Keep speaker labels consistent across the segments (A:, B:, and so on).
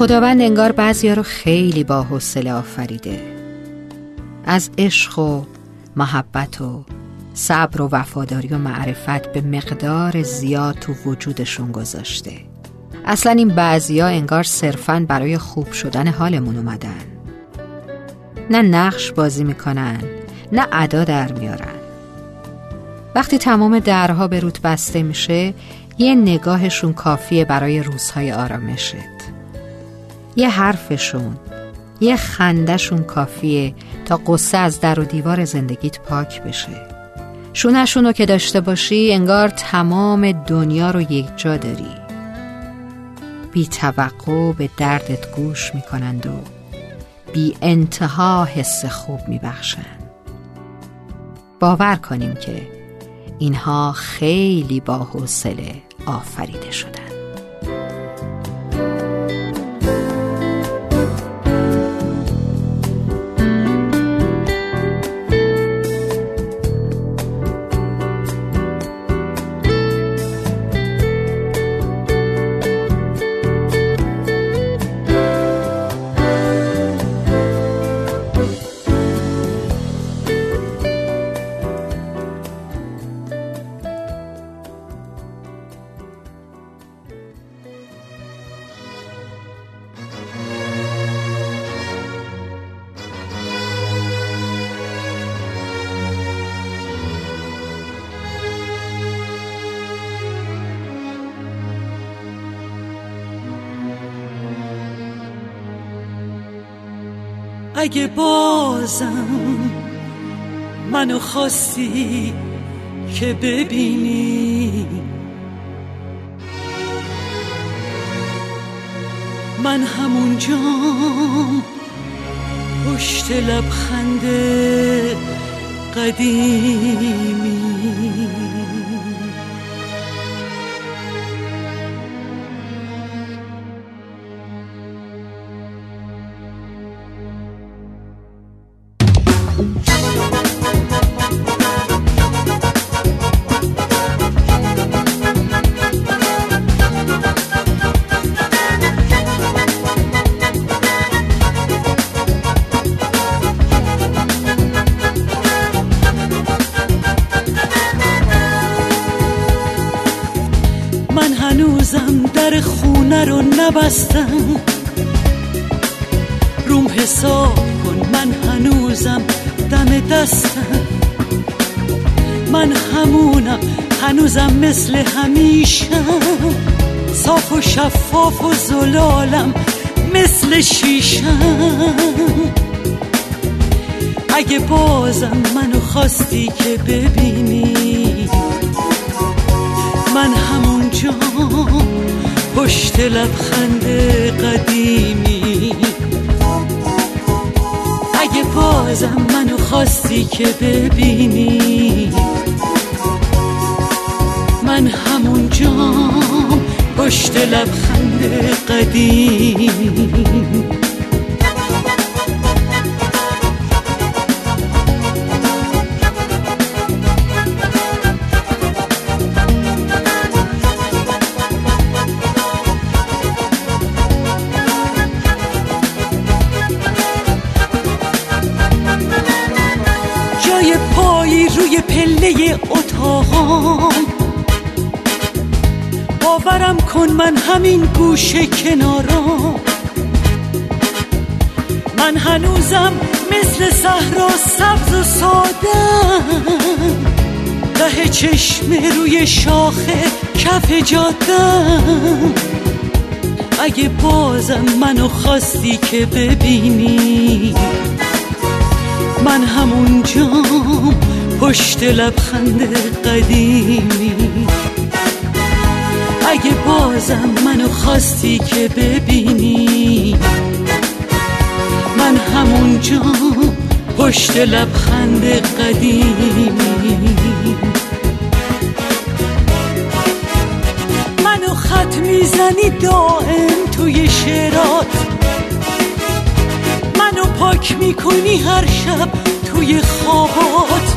A: خداوند انگار بعضیا رو خیلی با حوصله آفریده. از عشق و محبت و صبر و وفاداری و معرفت به مقدار زیاد تو وجودشون گذاشته. اصلا این بعضیا انگار صرفا برای خوب شدن حالمون اومدن. نه نقش بازی می‌کنن نه ادا در میارن. وقتی تمام درها به روت بسته میشه یه نگاهشون کافیه برای روزهای آرامشت. یه حرفشون یه خندشون کافیه تا قصه از در و دیوار زندگیت پاک بشه. شونشون رو که داشته باشی انگار تمام دنیا رو یک جا داری. بی توقع به دردت گوش می‌کنند و بی انتها حس خوب میبخشند. باور کنیم که اینها خیلی با حوصله آفریده شدن.
B: اگه بازم منو خواستی که ببینی. من همونجام پشت لبخند قدیمی هنوزم در خونه رو نبستم. روم حساب کن من هنوزم دم دستم. من همونم هنوزم مثل همیشه. صاف و شفاف و زلالم مثل شیشم اگه بازم منو خواستی که ببینی من همونجا پشت لبخند قدیمی. اگه بازم منو خواستی که ببینی. من همونجا پشت لبخند قدیمی. پله اتاقام. باورم کن من همین گوشه کنارام. من هنوزم مثل صحرا سبز و ساده ته چشم روی شاخه کف جاده اگه بازم منو خواستی که ببینی من همونجام پشت لبخند قدیمی. اگه بازم منو خواستی که ببینی من همونجام پشت لبخند قدیمی. منو خط می‌زنی دائم توی شعرات منو پاک می‌کنی هر شب توی خوابات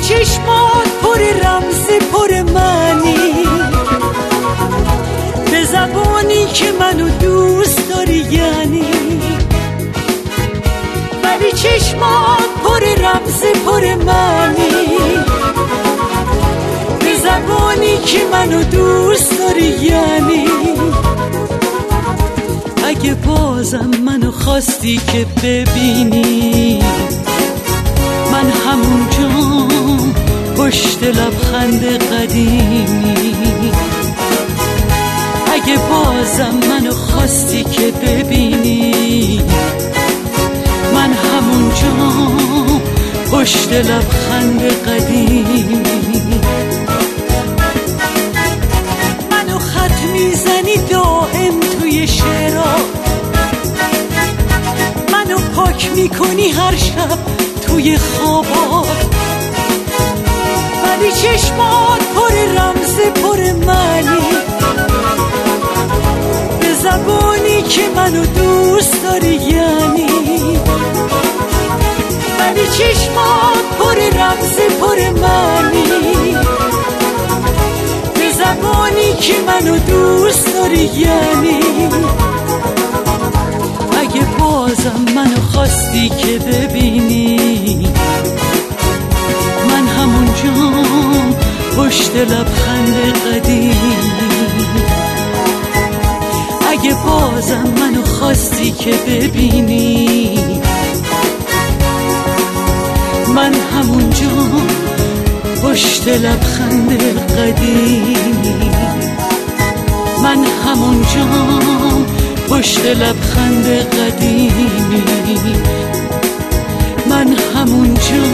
B: چشمات پر رمز پر معنی به زبانی که منو دوست داری یعنی. ولی چشمات پر رمز پر معنی به زبانی که منو دوست داری یعنی. اگه بازم منو خواستی که ببینی من همونجا پشت لبخند قدیمی. اگه بازم منو خواستی که ببینی من همونجا پشت لبخند قدیمی. منو خط می‌زنی دائم توی شعرا منو پاک می‌کنی هر شب توی خوابات ولی چشمات پر رمز پر معنی. به زبانی که منو دوست داری یعنی. ولی چشمات پر رمز پر معنی. به زبانی که منو دوست داری یعنی. اگه بازم منو خواستی که ببینی من همونجا پشت لبخند قدیم. اگه بازم منو خواستی که ببینی. من همونجا پشت لبخند قدیم. من همونجا پشت لبخند قدیمی من همونجا